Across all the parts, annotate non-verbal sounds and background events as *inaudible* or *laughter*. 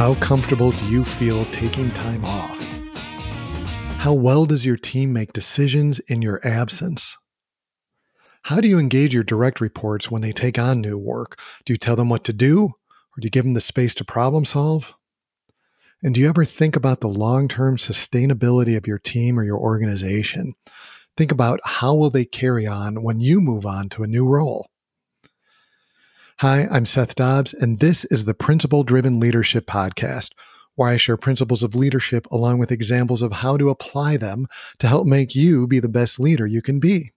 How comfortable do you feel taking time off? How well does your team make decisions in your absence? How do you engage your direct reports when they take on new work? Do you tell them what to do, or do you give them the space to problem solve? And do you ever think about the long term sustainability of your team or your organization? Think about how will they carry on when you move on to a new role? Hi, I'm Seth Dobbs, and this is the Principle Driven Leadership Podcast, where I share principles of leadership along with examples of how to apply them to help make you be the best leader you can be.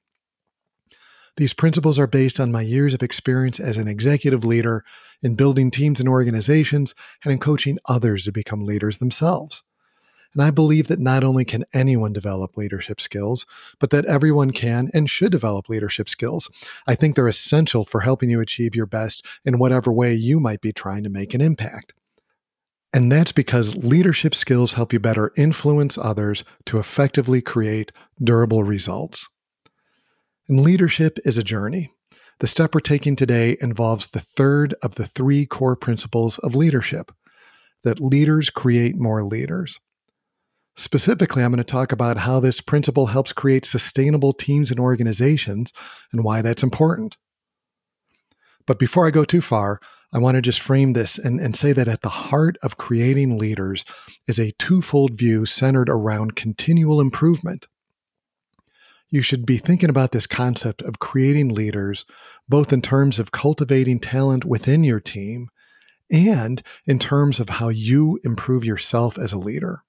These principles are based on my years of experience as an executive leader in building teams and organizations and in coaching others to become leaders themselves. And I believe that not only can anyone develop leadership skills, but that everyone can and should develop leadership skills. I think they're essential for helping you achieve your best in whatever way you might be trying to make an impact. And that's because leadership skills help you better influence others to effectively create durable results. And leadership is a journey. The step we're taking today involves the third of the three core principles of leadership that leaders create more leaders. Specifically, I'm going to talk about how this principle helps create sustainable teams and organizations and why that's important. But before I go too far, I want to just frame this and, and say that at the heart of creating leaders is a twofold view centered around continual improvement. You should be thinking about this concept of creating leaders, both in terms of cultivating talent within your team and in terms of how you improve yourself as a leader.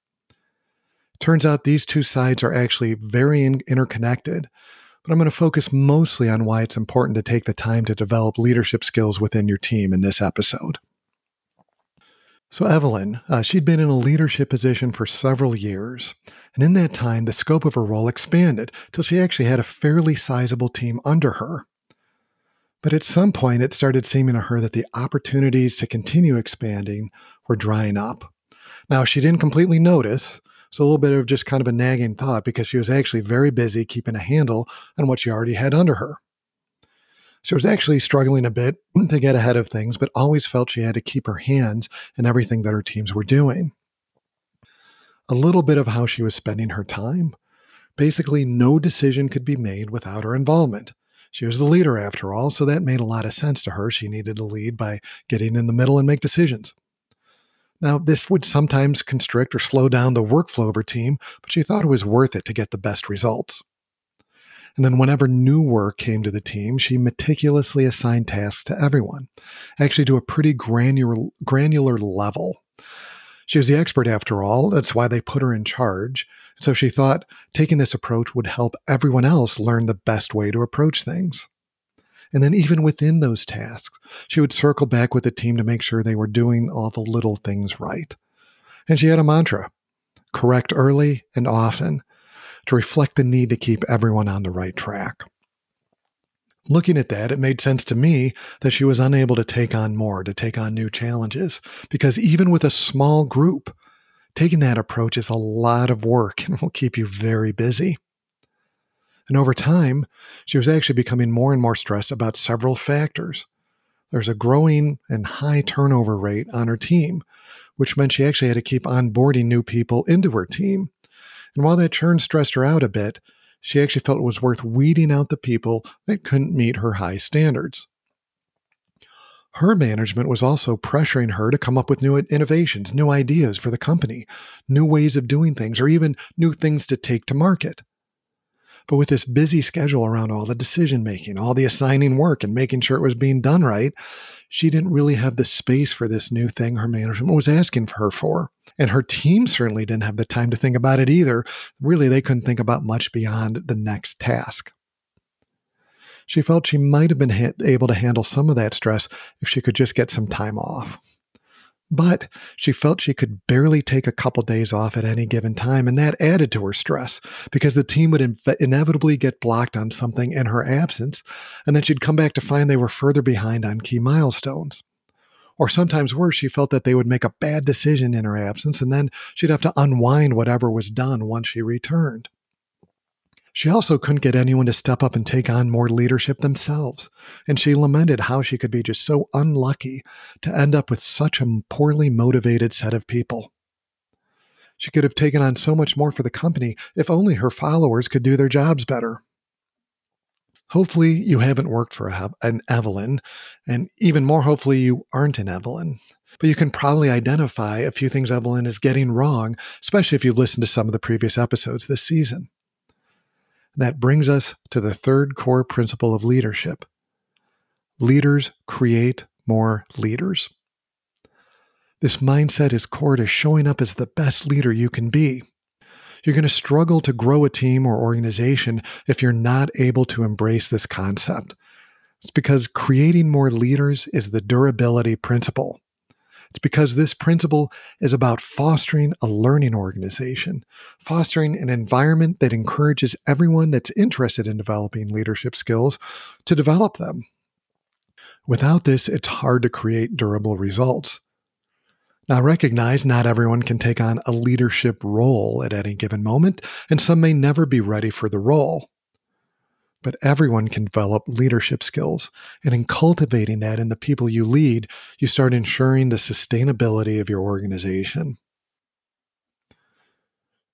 Turns out these two sides are actually very in- interconnected, but I'm going to focus mostly on why it's important to take the time to develop leadership skills within your team in this episode. So, Evelyn, uh, she'd been in a leadership position for several years. And in that time, the scope of her role expanded till she actually had a fairly sizable team under her. But at some point, it started seeming to her that the opportunities to continue expanding were drying up. Now, she didn't completely notice, it's a little bit of just kind of a nagging thought because she was actually very busy keeping a handle on what she already had under her. She was actually struggling a bit *clears throat* to get ahead of things, but always felt she had to keep her hands in everything that her teams were doing. A little bit of how she was spending her time. Basically, no decision could be made without her involvement. She was the leader after all, so that made a lot of sense to her. She needed to lead by getting in the middle and make decisions. Now, this would sometimes constrict or slow down the workflow of her team, but she thought it was worth it to get the best results. And then, whenever new work came to the team, she meticulously assigned tasks to everyone, actually to a pretty granular, granular level. She was the expert after all. That's why they put her in charge. So she thought taking this approach would help everyone else learn the best way to approach things. And then, even within those tasks, she would circle back with the team to make sure they were doing all the little things right. And she had a mantra correct early and often to reflect the need to keep everyone on the right track. Looking at that, it made sense to me that she was unable to take on more, to take on new challenges, because even with a small group, taking that approach is a lot of work and will keep you very busy. And over time, she was actually becoming more and more stressed about several factors. There's a growing and high turnover rate on her team, which meant she actually had to keep onboarding new people into her team. And while that churn stressed her out a bit, she actually felt it was worth weeding out the people that couldn't meet her high standards. Her management was also pressuring her to come up with new innovations, new ideas for the company, new ways of doing things, or even new things to take to market. But with this busy schedule around all the decision making, all the assigning work, and making sure it was being done right, she didn't really have the space for this new thing her management was asking her for. And her team certainly didn't have the time to think about it either. Really, they couldn't think about much beyond the next task. She felt she might have been ha- able to handle some of that stress if she could just get some time off. But she felt she could barely take a couple days off at any given time, and that added to her stress because the team would inevitably get blocked on something in her absence, and then she'd come back to find they were further behind on key milestones. Or sometimes worse, she felt that they would make a bad decision in her absence, and then she'd have to unwind whatever was done once she returned. She also couldn't get anyone to step up and take on more leadership themselves, and she lamented how she could be just so unlucky to end up with such a poorly motivated set of people. She could have taken on so much more for the company if only her followers could do their jobs better. Hopefully, you haven't worked for an Evelyn, and even more hopefully, you aren't an Evelyn. But you can probably identify a few things Evelyn is getting wrong, especially if you've listened to some of the previous episodes this season. That brings us to the third core principle of leadership leaders create more leaders. This mindset is core to showing up as the best leader you can be. You're going to struggle to grow a team or organization if you're not able to embrace this concept. It's because creating more leaders is the durability principle. It's because this principle is about fostering a learning organization, fostering an environment that encourages everyone that's interested in developing leadership skills to develop them. Without this, it's hard to create durable results. Now, recognize not everyone can take on a leadership role at any given moment, and some may never be ready for the role but everyone can develop leadership skills. And in cultivating that in the people you lead, you start ensuring the sustainability of your organization.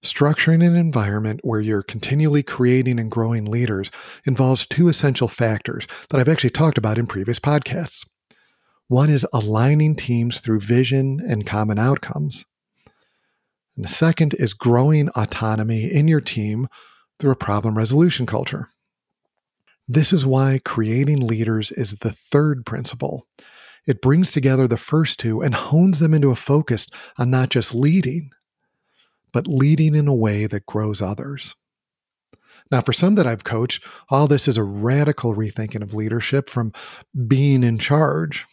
Structuring an environment where you're continually creating and growing leaders involves two essential factors that I've actually talked about in previous podcasts. One is aligning teams through vision and common outcomes. And the second is growing autonomy in your team through a problem resolution culture. This is why creating leaders is the third principle. It brings together the first two and hones them into a focus on not just leading, but leading in a way that grows others. Now, for some that I've coached, all this is a radical rethinking of leadership from being in charge.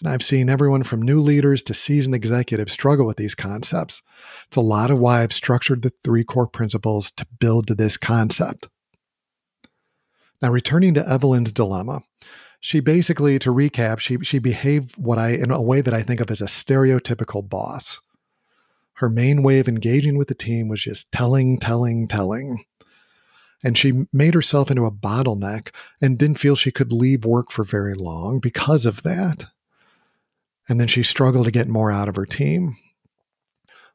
And I've seen everyone from new leaders to seasoned executives struggle with these concepts. It's a lot of why I've structured the three core principles to build to this concept. Now, returning to Evelyn's dilemma, she basically, to recap, she she behaved what I in a way that I think of as a stereotypical boss. Her main way of engaging with the team was just telling, telling, telling. And she made herself into a bottleneck and didn't feel she could leave work for very long because of that. And then she struggled to get more out of her team.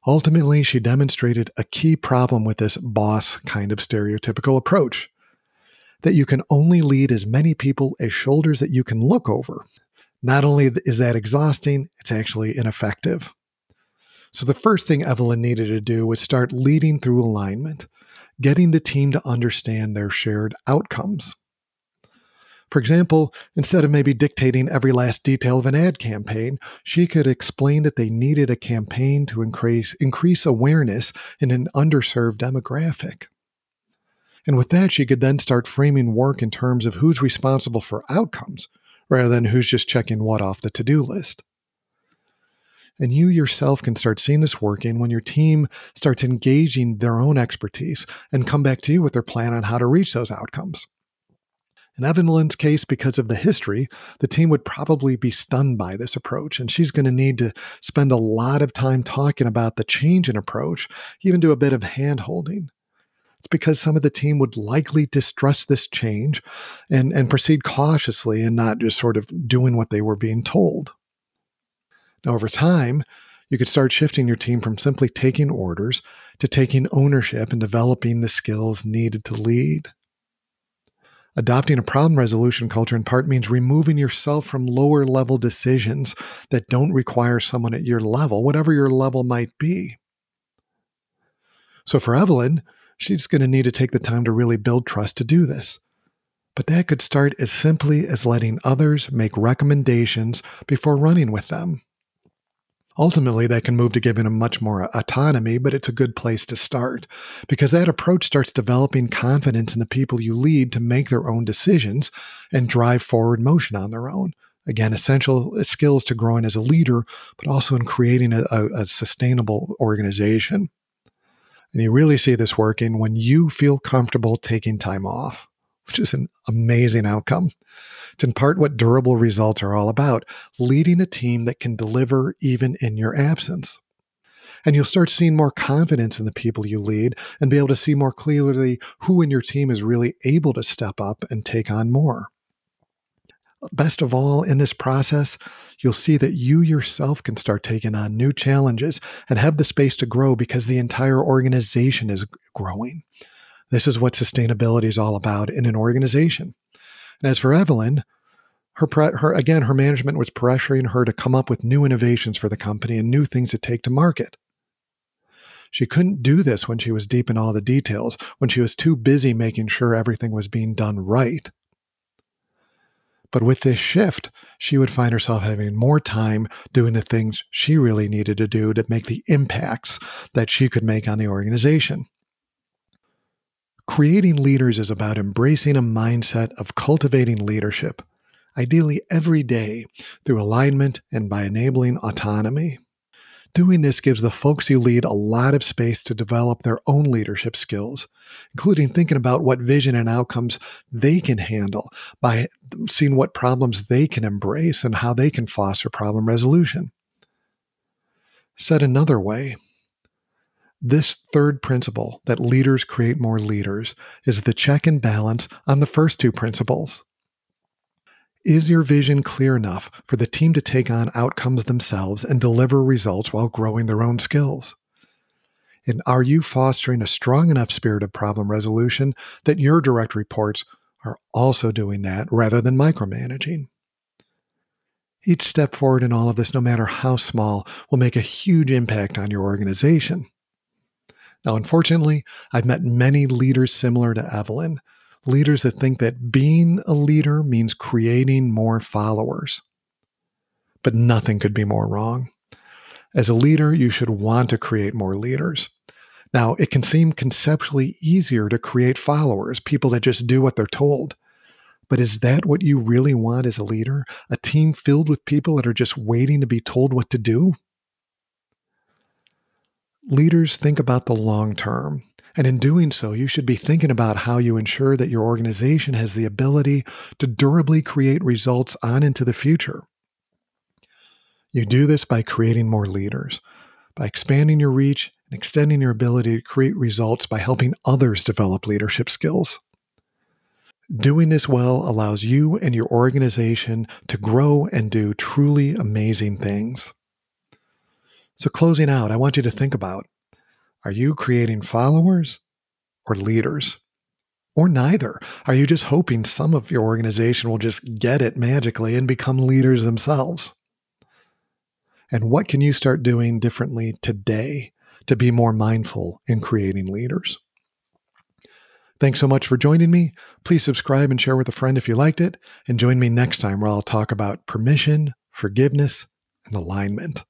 Ultimately, she demonstrated a key problem with this boss kind of stereotypical approach that you can only lead as many people as shoulders that you can look over. Not only is that exhausting, it's actually ineffective. So, the first thing Evelyn needed to do was start leading through alignment, getting the team to understand their shared outcomes. For example, instead of maybe dictating every last detail of an ad campaign, she could explain that they needed a campaign to increase, increase awareness in an underserved demographic. And with that, she could then start framing work in terms of who's responsible for outcomes rather than who's just checking what off the to do list. And you yourself can start seeing this working when your team starts engaging their own expertise and come back to you with their plan on how to reach those outcomes. In Evelyn's case, because of the history, the team would probably be stunned by this approach, and she's going to need to spend a lot of time talking about the change in approach, even do a bit of hand holding. It's because some of the team would likely distrust this change and, and proceed cautiously and not just sort of doing what they were being told. Now, over time, you could start shifting your team from simply taking orders to taking ownership and developing the skills needed to lead. Adopting a problem resolution culture in part means removing yourself from lower level decisions that don't require someone at your level, whatever your level might be. So for Evelyn, she's going to need to take the time to really build trust to do this. But that could start as simply as letting others make recommendations before running with them. Ultimately, that can move to giving them much more autonomy, but it's a good place to start because that approach starts developing confidence in the people you lead to make their own decisions and drive forward motion on their own. Again, essential uh, skills to growing as a leader, but also in creating a, a, a sustainable organization. And you really see this working when you feel comfortable taking time off, which is an amazing outcome. It's in part what durable results are all about leading a team that can deliver even in your absence. And you'll start seeing more confidence in the people you lead and be able to see more clearly who in your team is really able to step up and take on more. Best of all, in this process, you'll see that you yourself can start taking on new challenges and have the space to grow because the entire organization is growing. This is what sustainability is all about in an organization. And as for Evelyn, her, her again, her management was pressuring her to come up with new innovations for the company and new things to take to market. She couldn't do this when she was deep in all the details, when she was too busy making sure everything was being done right. But with this shift, she would find herself having more time doing the things she really needed to do to make the impacts that she could make on the organization. Creating leaders is about embracing a mindset of cultivating leadership, ideally every day through alignment and by enabling autonomy. Doing this gives the folks you lead a lot of space to develop their own leadership skills, including thinking about what vision and outcomes they can handle by seeing what problems they can embrace and how they can foster problem resolution. Said another way, this third principle that leaders create more leaders is the check and balance on the first two principles. Is your vision clear enough for the team to take on outcomes themselves and deliver results while growing their own skills? And are you fostering a strong enough spirit of problem resolution that your direct reports are also doing that rather than micromanaging? Each step forward in all of this, no matter how small, will make a huge impact on your organization. Now, unfortunately, I've met many leaders similar to Evelyn leaders that think that being a leader means creating more followers. But nothing could be more wrong. As a leader, you should want to create more leaders. Now, it can seem conceptually easier to create followers, people that just do what they're told. But is that what you really want as a leader? A team filled with people that are just waiting to be told what to do? Leaders think about the long term. And in doing so, you should be thinking about how you ensure that your organization has the ability to durably create results on into the future. You do this by creating more leaders, by expanding your reach and extending your ability to create results by helping others develop leadership skills. Doing this well allows you and your organization to grow and do truly amazing things. So, closing out, I want you to think about are you creating followers or leaders? Or neither? Are you just hoping some of your organization will just get it magically and become leaders themselves? And what can you start doing differently today to be more mindful in creating leaders? Thanks so much for joining me. Please subscribe and share with a friend if you liked it. And join me next time where I'll talk about permission, forgiveness, and alignment.